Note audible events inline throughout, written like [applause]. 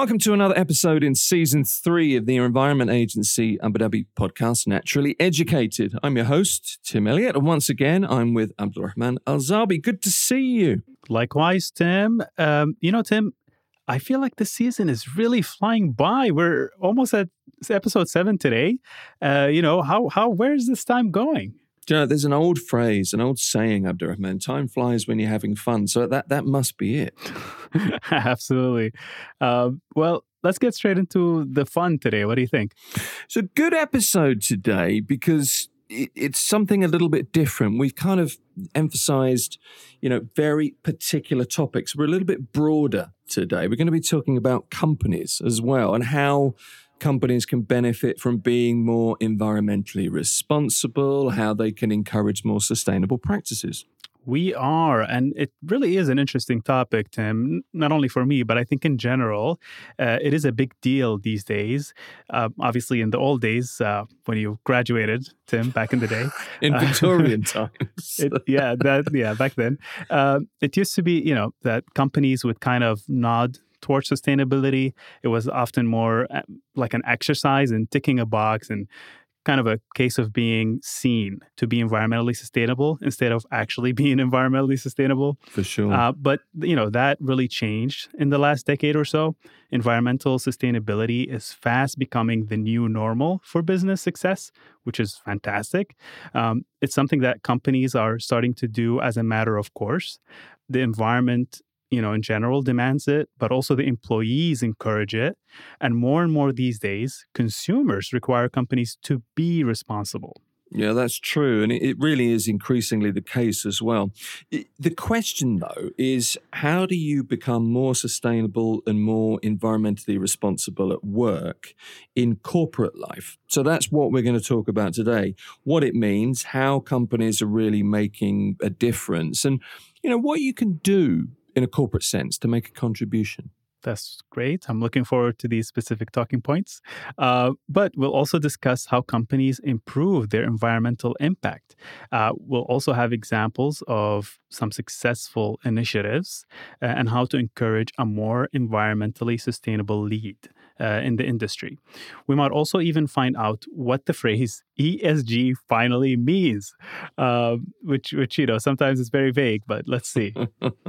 Welcome to another episode in season three of the Environment Agency Abu Dhabi podcast, Naturally Educated. I'm your host, Tim Elliott, and once again, I'm with Abdulrahman Al Zaabi. Good to see you. Likewise, Tim. Um, you know, Tim, I feel like the season is really flying by. We're almost at episode seven today. Uh, you know, how how where is this time going? You know, there's an old phrase, an old saying, Abdurrahman, time flies when you're having fun. So that, that must be it. [laughs] Absolutely. Uh, well, let's get straight into the fun today. What do you think? It's a good episode today because it's something a little bit different. We've kind of emphasized, you know, very particular topics. We're a little bit broader today. We're going to be talking about companies as well and how companies can benefit from being more environmentally responsible, how they can encourage more sustainable practices. We are, and it really is an interesting topic, Tim. Not only for me, but I think in general, uh, it is a big deal these days. Uh, obviously, in the old days, uh, when you graduated, Tim, back in the day, [laughs] in Victorian [laughs] times, it, [laughs] yeah, that yeah, back then, uh, it used to be, you know, that companies would kind of nod towards sustainability. It was often more uh, like an exercise in ticking a box and kind of a case of being seen to be environmentally sustainable instead of actually [laughs] being environmentally sustainable. For sure. Uh, but, you know, that really changed in the last decade or so. Environmental sustainability is fast becoming the new normal for business success, which is fantastic. Um, it's something that companies are starting to do as a matter of course. The environment you know, in general demands it, but also the employees encourage it. And more and more these days, consumers require companies to be responsible. Yeah, that's true. And it really is increasingly the case as well. The question, though, is how do you become more sustainable and more environmentally responsible at work in corporate life? So that's what we're going to talk about today what it means, how companies are really making a difference, and, you know, what you can do in a corporate sense to make a contribution. That's great. I'm looking forward to these specific talking points. Uh, but we'll also discuss how companies improve their environmental impact. Uh, we'll also have examples of some successful initiatives uh, and how to encourage a more environmentally sustainable lead uh, in the industry. We might also even find out what the phrase [laughs] ESG finally means, uh, which, which you know sometimes is very vague, but let's see.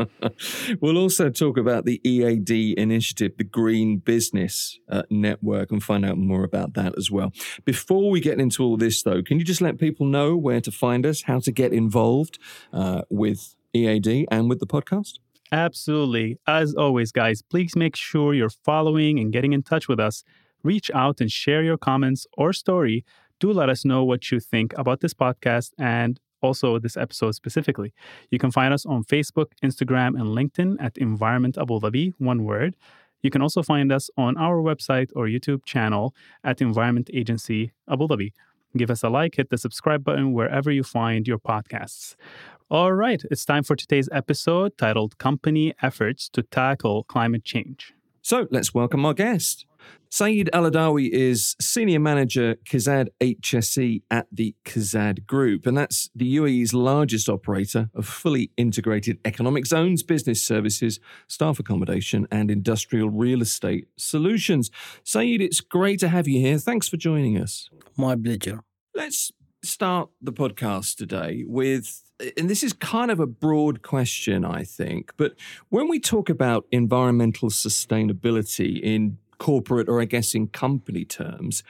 [laughs] we'll also talk about the EAD initiative, the Green Business uh, Network, and find out more about that as well. Before we get into all this, though, can you just let people know where to find us, how to get involved uh, with EAD and with the podcast? Absolutely. As always, guys, please make sure you're following and getting in touch with us. Reach out and share your comments or story. Do let us know what you think about this podcast and also this episode specifically. You can find us on Facebook, Instagram, and LinkedIn at Environment Abu Dhabi, one word. You can also find us on our website or YouTube channel at Environment Agency Abu Dhabi. Give us a like, hit the subscribe button wherever you find your podcasts. All right, it's time for today's episode titled Company Efforts to Tackle Climate Change. So let's welcome our guest. Saeed Al Adawi is Senior Manager KEZAD HSE at the KEZAD Group, and that's the UAE's largest operator of fully integrated economic zones, business services, staff accommodation, and industrial real estate solutions. Saeed, it's great to have you here. Thanks for joining us. My pleasure. Let's start the podcast today with and this is kind of a broad question, I think, but when we talk about environmental sustainability in corporate or I guess in company terms,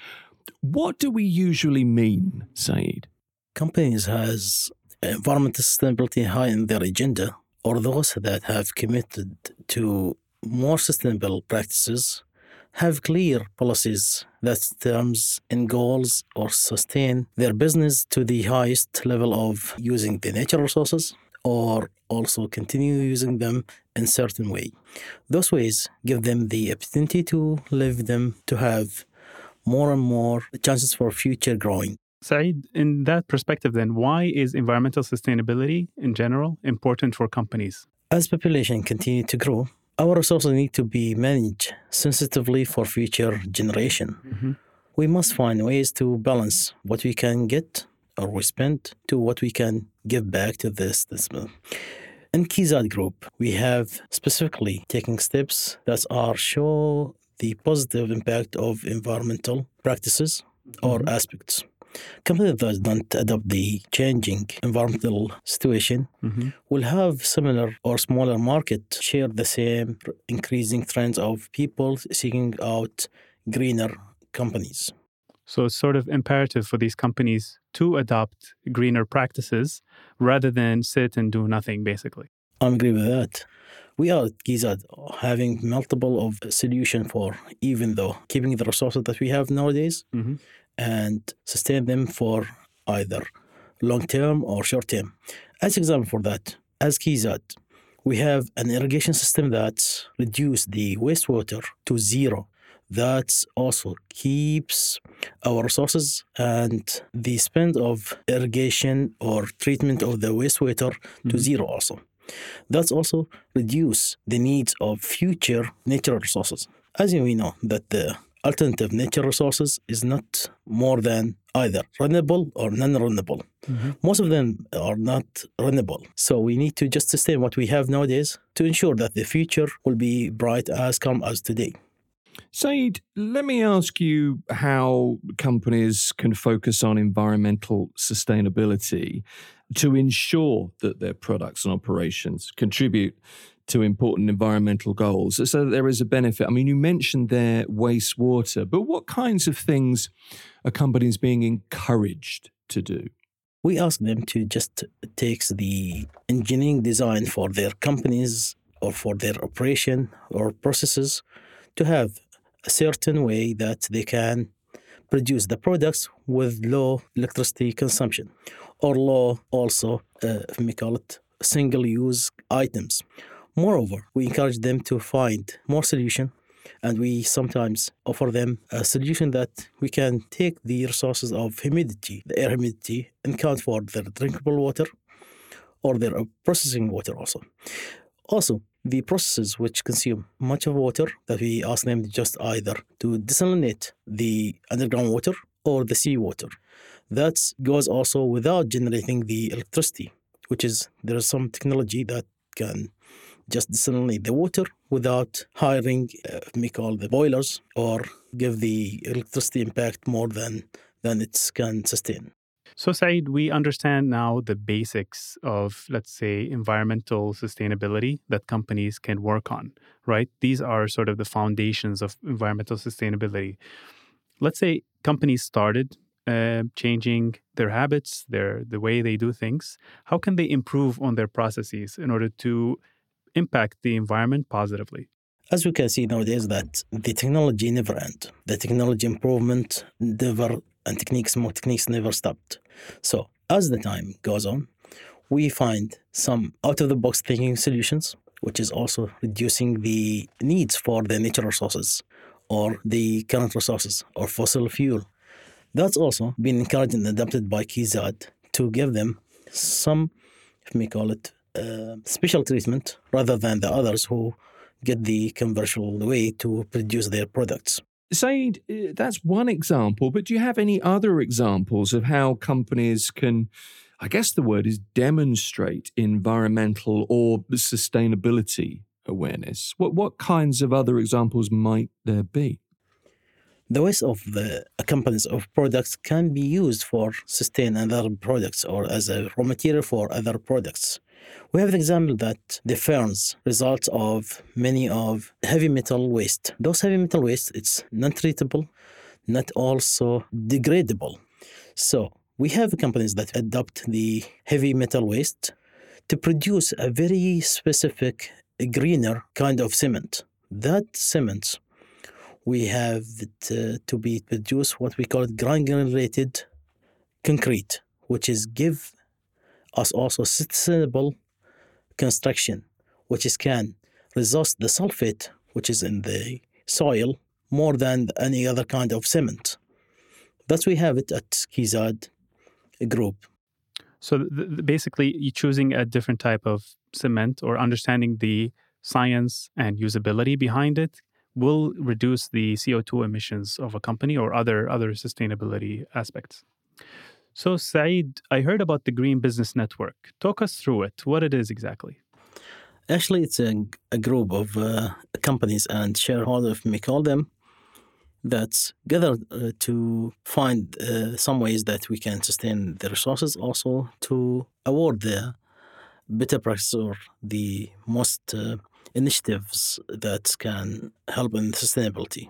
what do we usually mean, Saeed? Companies has environmental sustainability high in their agenda, or those that have committed to more sustainable practices have clear policies that terms and goals or sustain their business to the highest level of using the natural resources or also continue using them in certain way. Those ways give them the opportunity to live them to have more and more chances for future growing. Saeed, in that perspective, then, why is environmental sustainability in general important for companies? As population continue to grow, our resources need to be managed sensitively for future generation. Mm-hmm. We must find ways to balance what we can get or we spend to what we can give back to this. this in KEZAD Group, we have specifically taken steps that are show the positive impact of environmental practices or Mhm. aspects. Companies that don't adopt the changing environmental situation Mhm. will have similar or smaller market share the same increasing trends of people seeking out greener companies. So it's sort of imperative for these companies to adopt greener practices rather than sit and do nothing, basically. I agree with that. We are at KEZAD having multiple of solution for even though keeping the resources that we have nowadays Mhm. and sustain them for either long term or short term. As example for that, as KEZAD, we have an irrigation system that reduce the wastewater to zero. That also keeps our resources and the spend of irrigation or treatment of the wastewater to Mhm. zero also. That's also reduce the needs of future natural resources. As we know that the alternative natural resources is not more than either renewable or non-renewable. Mhm. Most of them are not renewable. So we need to just sustain what we have nowadays to ensure that the future will be bright as calm as today. Saeed, let me ask you how companies can focus on environmental sustainability to ensure that their products and operations contribute to important environmental goals so that there is a benefit. I mean, you mentioned there wastewater, but what kinds of things are companies being encouraged to do? We ask them to just take the engineering design for their companies or for their operation or processes to have a certain way that they can produce the products with low electricity consumption or low also, uh, we call it, single use items. Moreover, we encourage them to find more solution and we sometimes offer them a solution that we can take the resources of humidity, the air humidity, and count for their drinkable water or their processing water also. Also, the processes which consume much of water that we ask them just either to desalinate the underground water or the seawater. That goes also without generating the electricity, which is there is some technology that can just desalinate the water without hiring, uh, we call the boilers, or give the electricity impact more than than it can sustain. So, Saeed, we understand now the basics of, let's say, environmental sustainability that companies can work on, right? These are sort of the foundations of environmental sustainability. Let's say companies started uh, changing their habits, their the way they do things. How can they improve on their processes in order to impact the environment positively? As we can see nowadays, that the technology never end. The technology improvement never and techniques, more techniques never stopped. So as the time goes on, we find some out of the box thinking solutions, which is also reducing the needs for the natural resources or the current resources or fossil fuel. That's also been encouraged and adopted by KEZAD to give them some, if we call it, uh, special treatment rather than the others who get the conventional way to produce their products. Saeed, uh, that's one example, but do you have any other examples of how companies can, I guess the word is demonstrate environmental or sustainability awareness? What, what kinds of other examples might there be? The waste of the companies of products can be used for sustain other products or as a raw material for other products. We have an example that the ferns result of many of heavy metal waste. Those heavy metal waste, it's non-treatable, not also degradable. So we have companies that adopt the heavy metal waste to produce a very specific greener kind of cement. That cement we have it, uh, to be produced what we call it granulated concrete, which is give us also sustainable construction, which is can resist the sulfate which is in the soil more than any other kind of cement. Thus, we have it at KEZAD Group. So th- basically, you're choosing a different type of cement or understanding the science and usability behind it will reduce the CO2 emissions of a company or other other sustainability aspects. So Saeed, I heard about the Green Business Network. Talk us through it, what it is exactly. Actually, it's a, a group of uh, companies and shareholders, we call them, that's gathered uh, to find uh, some ways that we can sustain the resources, also to award the better practice or the most uh, initiatives that can help in sustainability.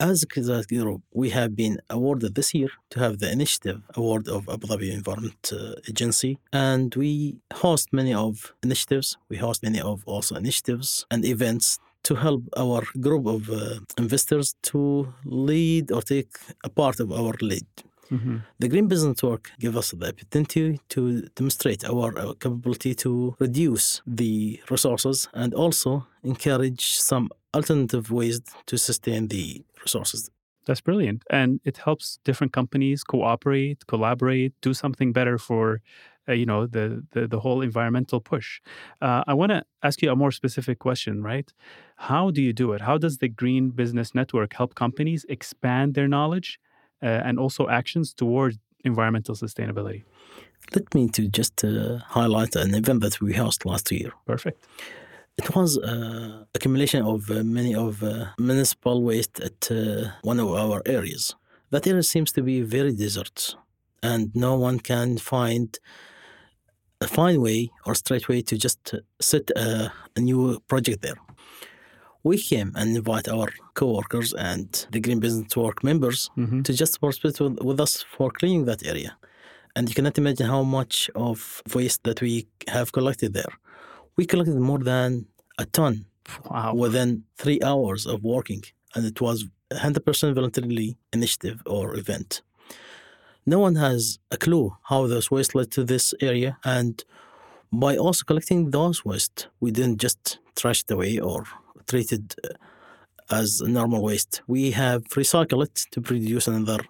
As KEZAD Group, we have been awarded this year to have the initiative award of Abu Dhabi Environment uh, Agency, and we host many of initiatives. We host many of also initiatives and events to help our group of uh, investors to lead or take a part of our lead. Mm-hmm. The Green Business Network gives us the opportunity to demonstrate our, our capability to reduce the resources and also encourage some alternative ways to sustain the resources. That's brilliant. And it helps different companies cooperate, collaborate, do something better for uh, you know the, the, the whole environmental push. Uh, I want to ask you a more specific question, right? How do you do it? How does the Green Business Network help companies expand their knowledge uh, and also actions towards environmental sustainability? Let me to just uh, highlight an event that we hosted last year. Perfect. It was uh, accumulation of uh, many of uh, municipal waste at uh, one of our areas. That area seems to be very desert, and no one can find a fine way or straight way to just set a, a new project there. We came and invite our co-workers and the Green Business Network members mm-hmm. to just participate with, with us for cleaning that area. And you cannot imagine how much of waste that we have collected there. We collected more than a ton wow. within three hours of working, and it was 100% voluntarily initiative or event. No one has a clue how those waste led to this area, and by also collecting those waste, we didn't just trash it away or treat it uh, as normal waste. We have recycled it to produce another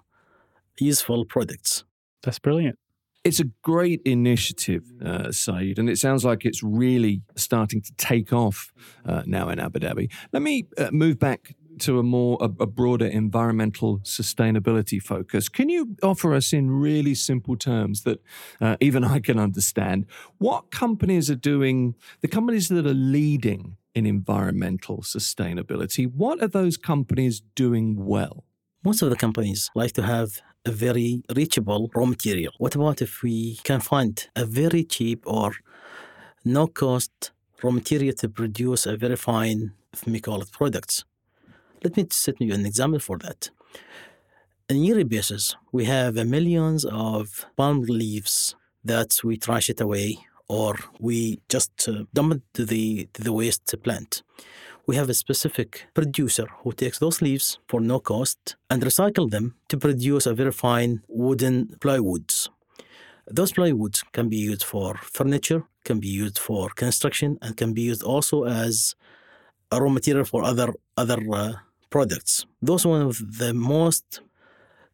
useful products. That's brilliant. It's a great initiative, uh, Saeed, and it sounds like it's really starting to take off uh, now in Abu Dhabi. Let me uh, move back to a more a, a, broader environmental sustainability focus. Can you offer us in really simple terms that uh, even I can understand what companies are doing? The companies that are leading in environmental sustainability. What are those companies doing well? Most of the companies like to have a very reachable raw material. What about if we can find a very cheap or no cost raw material to produce a very fine, if we call it, products? Let me set you an example for that. On a yearly basis, we have millions of palm leaves that we trash it away or we just uh, dump it to the, the waste plant we have a specific producer who takes those leaves for no cost and recycle them to produce a very fine wooden plywoods. Those plywoods can be used for furniture, can be used for construction, and can be used also as a raw material for other other uh, products. Those are one of the most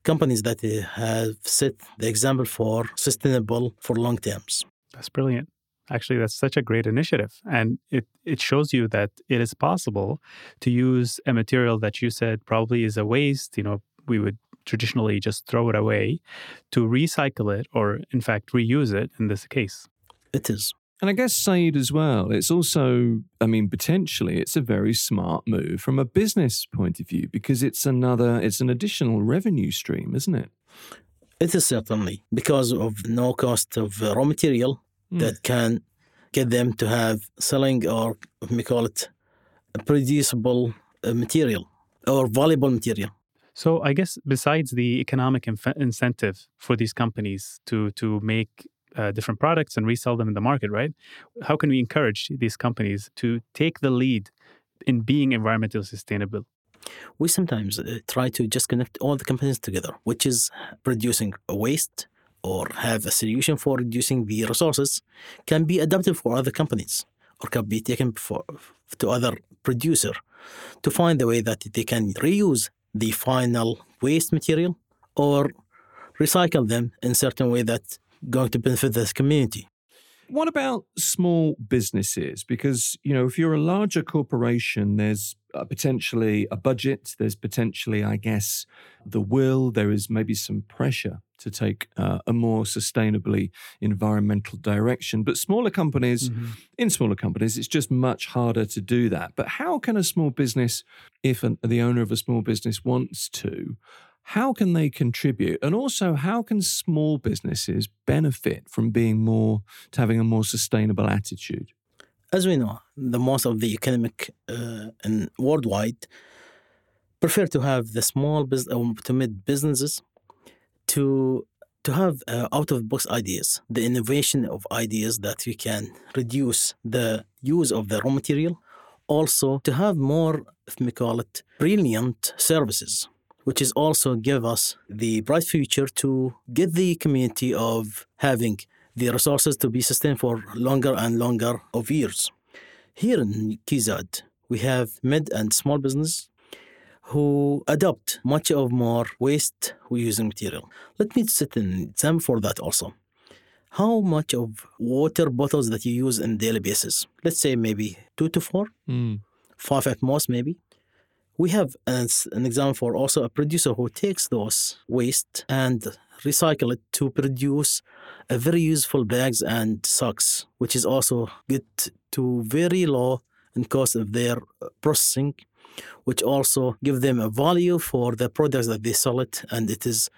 companies that have set the example for sustainable for long terms. That's brilliant. Actually, that's such a great initiative. And it, it shows you that it is possible to use a material that you said probably is a waste. You know, we would traditionally just throw it away to recycle it or, in fact, reuse it in this case. It is. And I guess Saeed as well, it's also, I mean, potentially it's a very smart move from a business point of view because it's another, it's an additional revenue stream, isn't it? It is certainly because of no cost of uh, raw material mm. that can get them to have selling or we call it producible uh, material or valuable material. So I guess besides the economic inf- incentive for these companies to to make uh, different products and resell them in the market, right? How can we encourage these companies to take the lead in being environmentally sustainable? We sometimes uh, try to just connect all the companies together, which is producing waste or have a solution for reducing the resources can be adapted for other companies or can be taken for, to other producer to find a way that they can reuse the final waste material or recycle them in certain way that's going to benefit the community. What about small businesses? Because, you know, if you're a larger corporation, there's potentially a budget, there's potentially, I guess, the will, there is maybe some pressure to take uh, a more sustainably environmental direction. But smaller companies, mm-hmm. in smaller companies, it's just much harder to do that. But how can a small business, if an, the owner of a small business wants to, how can they contribute? And also, how can small businesses benefit from being more, to having a more sustainable attitude? As we know, the most of the economic uh, and worldwide prefer to have the small business uh, to mid businesses to to have uh, out of box ideas, the innovation of ideas that we can reduce the use of the raw material, also to have more, if we call it, brilliant services which is also give us the bright future to get the community of having the resources to be sustained for longer and longer of years. Here in KEZAD, we have mid and small business who adopt much of more waste we using material. Let me set an example for that also. How much of water bottles that you use on daily basis? Let's say maybe two to four, mm. five at most maybe we have an, an example for also a producer who takes those waste and recycle it to produce a very useful bags and socks, which is also good to very low in cost of their processing, which also give them a value for the products that they sell it, and it is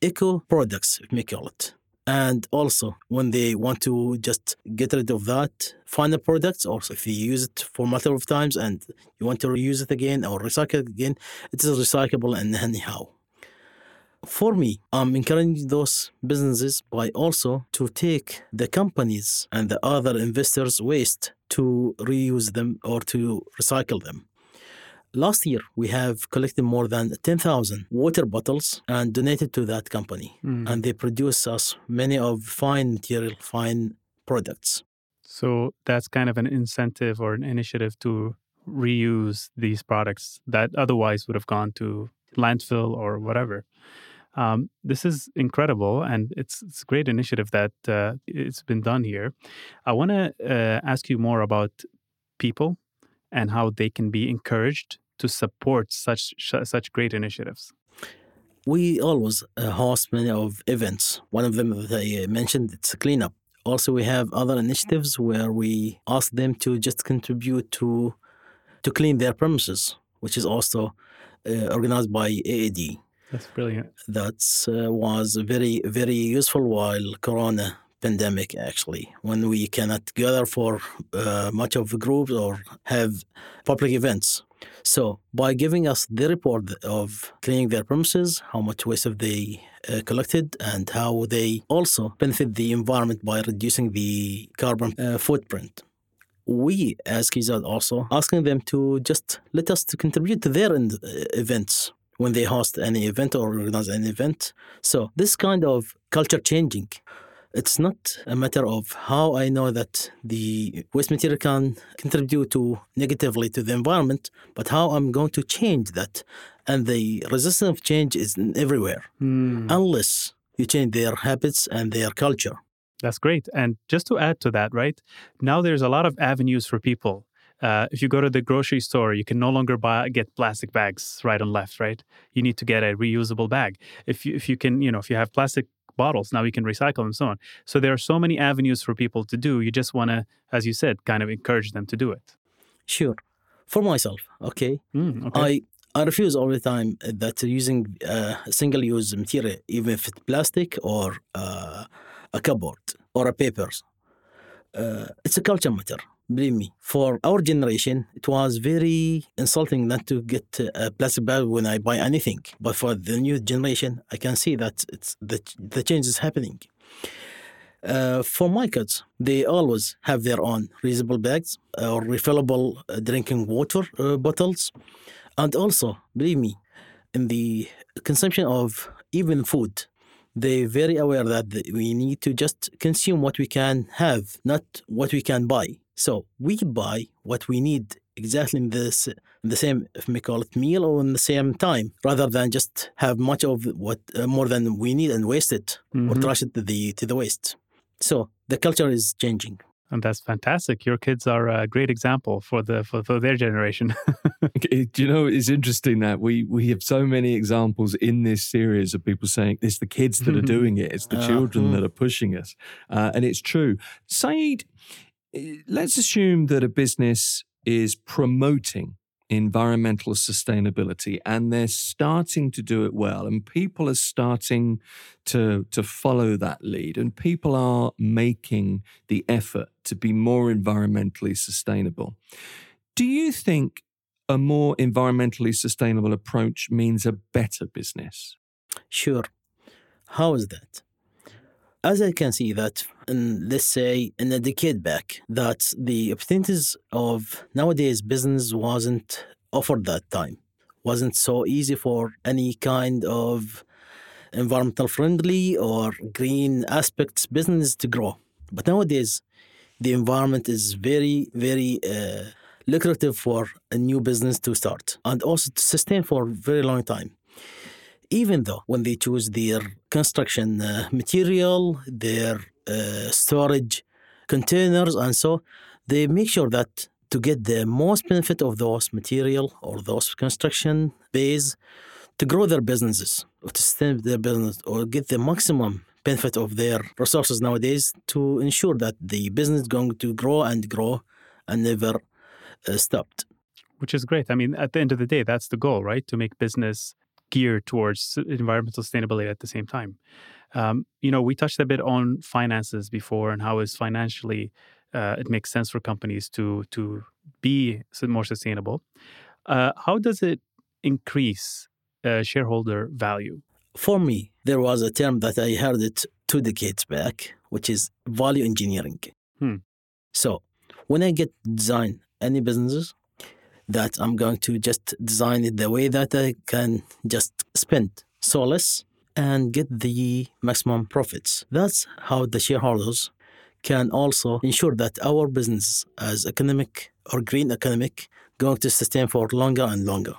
eco products, if we call it. And also, when they want to just get rid of that final products, also if you use it for multiple of times and you want to reuse it again or recycle it again, it is recyclable and anyhow. For me, I'm encouraging those businesses by also to take the companies and the other investors' waste to reuse them or to recycle them. Last year, we have collected more than 10,000 water bottles and donated to that company. Mm. And they produce us many of fine material, fine products. So that's kind of an incentive or an initiative to reuse these products that otherwise would have gone to landfill or whatever. Um, this is incredible, and it's, it's a great initiative that uh, it's been done here. I want to uh, ask you more about people and how they can be encouraged to support such such great initiatives? We always uh, host many of events. One of them that I mentioned, it's a cleanup. Also, we have other initiatives where we ask them to just contribute to to clean their premises, which is also uh, organized by EAD. That's brilliant. That uh, was very very useful while Corona pandemic actually when we cannot gather for uh, much of groups or have public events so, by giving us the report of cleaning their premises, how much waste have they uh, collected, and how they also benefit the environment by reducing the carbon uh, footprint. We, as KEZAD, also asking them to just let us to contribute to their uh, events when they host any event or organize an event. So, this kind of culture changing it's not a matter of how I know that the waste material can contribute to negatively to the environment, but how I'm going to change that. And the resistance of change is everywhere, mm. unless you change their habits and their culture. That's great. And just to add to that, right? Now there's a lot of avenues for people. Uh, if you go to the grocery store, you can no longer buy get plastic bags right and left, right? You need to get a reusable bag. If you if you can, you know, if you have plastic bottles. Now we can recycle and so on. So there are so many avenues for people to do. You just want to, as you said, kind of encourage them to do it. Sure. For myself, okay. Mm, okay. I I refuse all the time that using uh, single-use material, even if it's plastic or uh, a cupboard or a papers. Uh, it's a culture matter believe me, for our generation, it was very insulting not to get a plastic bag when I buy anything. But for the new generation, I can see that it's the, the change is happening. Uh, for my kids, they always have their own reusable bags or refillable uh, drinking water uh, bottles. And also, believe me, in the consumption of even food, they're very aware that we need to just consume what we can have, not what we can buy. So we buy what we need exactly in this in the same if we call it meal or in the same time rather than just have much of what uh, more than we need and waste it mm-hmm. or trash it to the to the waste so the culture is changing And that's fantastic. Your kids are a great example for the for, for their generation. [laughs] Do you know it's interesting that we we have so many examples in this series of people saying it's the kids that are doing it, it's the Uh, children mm. that are pushing us, uh, and it's true. Saeed, let's assume that a business is promoting environmental sustainability and they're starting to do it well and people are starting to to follow that lead and people are making the effort to be more environmentally sustainable do you think a more environmentally sustainable approach means a better business Sure. How is that? As I can see that, in, let's say in a decade back, that the opportunities of nowadays business wasn't offered that time, wasn't so easy for any kind of environmental friendly or green aspects business to grow. But nowadays, the environment is very, very uh, lucrative for a new business to start and also to sustain for a very long time even though when they choose their construction uh, material, their uh, storage containers, and so they make sure that to get the most benefit of those material or those construction base to grow their businesses or to sustain their business or get the maximum benefit of their resources nowadays to ensure that the business is going to grow and grow and never uh, stopped. which is great. I mean, at the end of the day, that's the goal, right? To make business geared towards environmental sustainability at the same time. Um, you know, we touched a bit on finances before and how is financially uh, it makes sense for companies to to be more sustainable. Uh, how does it increase uh, shareholder value? For me, there was a term that I heard it two decades back, which is value engineering. Hmm. So when I get design any businesses, that I'm going to just design it the way that I can just spend so less and get the maximum profits. That's how the shareholders can also ensure that our business as economic or green economic going to sustain for longer and longer.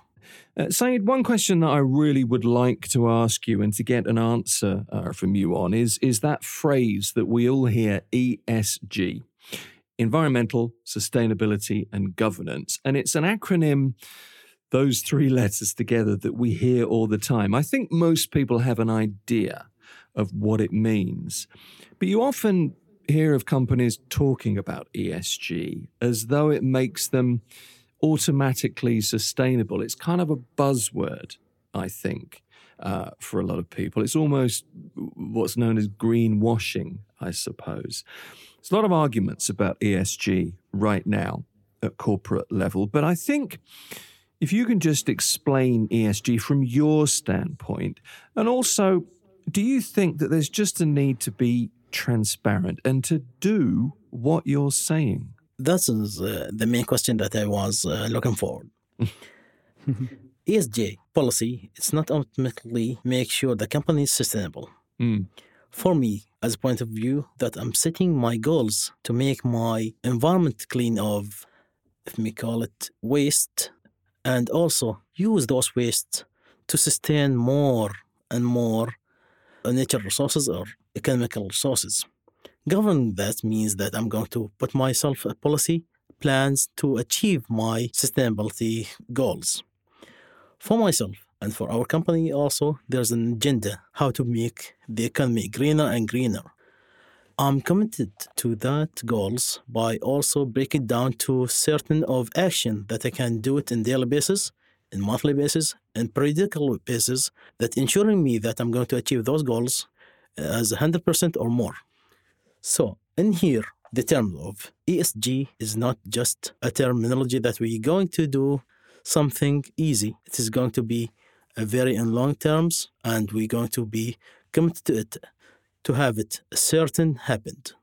Uh, Saeed, one question that I really would like to ask you and to get an answer uh, from you on is is that phrase that we all hear ESG, environmental, sustainability, and governance. And it's an acronym, those three letters together that we hear all the time. I think most people have an idea of what it means, but you often hear of companies talking about ESG as though it makes them automatically sustainable. It's kind of a buzzword, I think, uh, for a lot of people. It's almost what's known as greenwashing, I suppose. There's a lot of arguments about ESG right now at corporate level, but I think if you can just explain ESG from your standpoint, and also, do you think that there's just a need to be transparent and to do what you're saying? That is uh, the main question that I was uh, looking for. [laughs] ESG policy, it's not ultimately make sure the company is sustainable. Mm. For me, as a point of view, that I'm setting my goals to make my environment clean of, if we call it waste, and also use those wastes to sustain more and more natural resources or economical resources. Governing that means that I'm going to put myself a policy plans to achieve my sustainability goals. For myself and for our company also, there's an agenda how to make the economy greener and greener. I'm committed to that goals by also break it down to certain of action that I can do it in daily basis, in monthly basis, and periodical basis that ensuring me that I'm going to achieve those goals uh, as 100% or more. So, in here, the term of ESG is not just a terminology that we're going to do something easy. It is going to be very in long terms, and we're going to be committed to it to have it certain happened.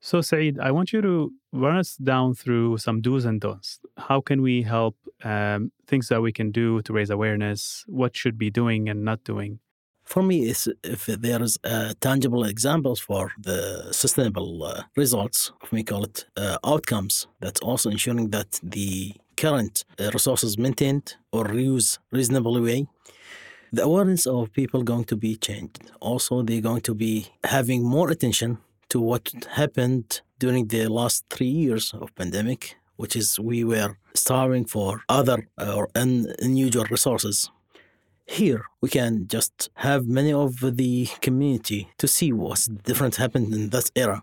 So, Saeed, I want you to run us down through some do's and don'ts. How can we help? Um, things that we can do to raise awareness. What should be doing and not doing. For me, it's, if there is uh, tangible examples for the sustainable uh, results, we call it uh, outcomes, that's also ensuring that the current uh, resources maintained or used reasonably way. The awareness of people going to be changed. Also, they're going to be having more attention to what happened during the last three years of pandemic, which is we were starving for other uh, or un- unusual resources. Here we can just have many of the community to see what's different happened in that era.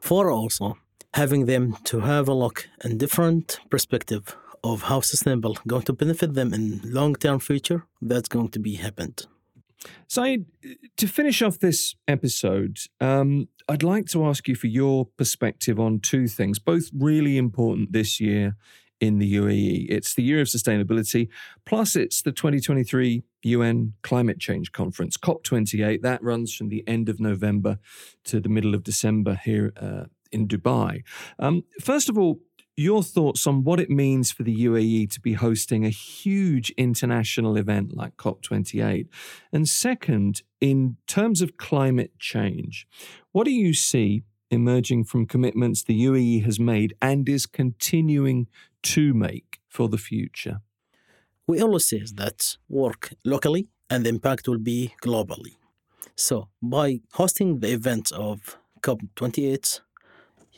For also having them to have a look and different perspective of how sustainable going to benefit them in long term future that's going to be happened. Saeed, to finish off this episode, um, I'd like to ask you for your perspective on two things, both really important this year in the UAE. It's the year of sustainability, plus it's the 2023 UN Climate Change Conference, COP28. That runs from the end of November to the middle of December here uh, in Dubai. Um, first of all, your thoughts on what it means for the UAE to be hosting a huge international event like COP28. And second, in terms of climate change, what do you see emerging from commitments the UAE has made and is continuing to make for the future? We always say that work locally and the impact will be globally. So, by hosting the event of COP28,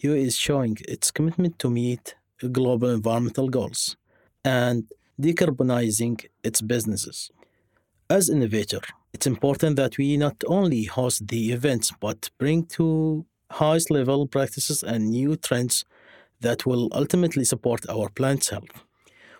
UAE is showing its commitment to meet global environmental goals and decarbonizing its businesses. As innovator, it's important that we not only host the events but bring to highest level practices and new trends that will ultimately support our planet's health.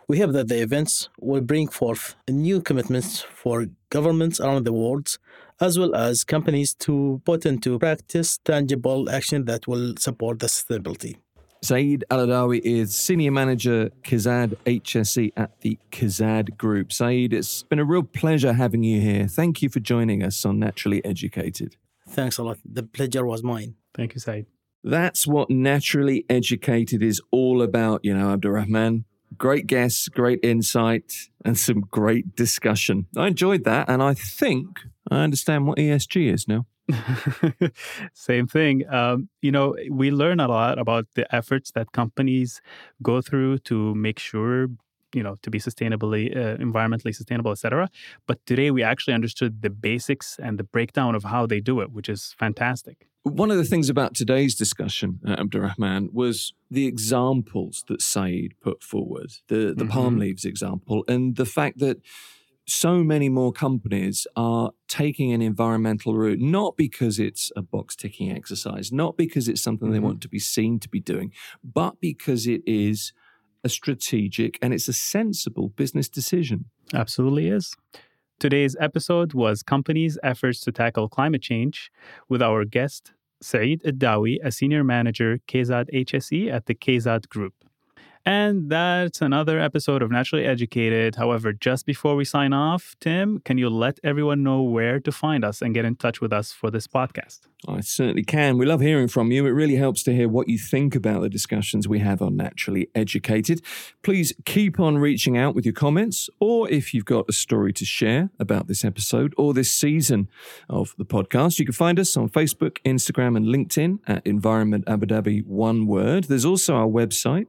We hope that the events will bring forth new commitments for governments around the world, as well as companies to put into practice tangible action that will support the sustainability. Saeed Al Adawi is Senior Manager KEZAD HSE at the KEZAD Group. Saeed, it's been a real pleasure having you here. Thank you for joining us on Naturally Educated. Thanks a lot. The pleasure was mine. Thank you, Saeed. That's what Naturally Educated is all about, you know, Abdurrahman. Great guests, great insight, and some great discussion. I enjoyed that, and I think I understand what ESG is now. [laughs] Same thing. Um, you know, we learn a lot about the efforts that companies go through to make sure you know to be sustainably uh, environmentally sustainable etc but today we actually understood the basics and the breakdown of how they do it which is fantastic one of the things about today's discussion, uh, Abdurrahman, was the examples that Saeed put forward, the, the mm-hmm. palm leaves example, and the fact that so many more companies are taking an environmental route, not because it's a box ticking exercise, not because it's something mm-hmm. they want to be seen to be doing, but because it is a strategic and it's a sensible business decision. Absolutely is. Today's episode was Companies' Efforts to Tackle Climate Change with our guest, Saeed Addawi, a senior manager, KEZAD HSE at the KEZAD Group. And that's another episode of Naturally Educated. However, just before we sign off, Tim, can you let everyone know where to find us and get in touch with us for this podcast? I certainly can. We love hearing from you. It really helps to hear what you think about the discussions we have on Naturally Educated. Please keep on reaching out with your comments, or if you've got a story to share about this episode or this season of the podcast, you can find us on Facebook, Instagram, and LinkedIn at Environment Abu Dhabi, one word. There's also our website,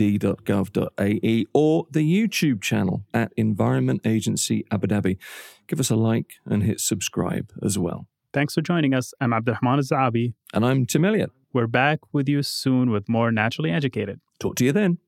ead.gov.ae, or the YouTube channel at Environment Agency Abu Dhabi. Give us a like and hit subscribe as well. Thanks for joining us. I'm Abdurrahman Zaabi. And I'm Tim Elliott. We're back with you soon with more Naturally Educated. Talk to you then.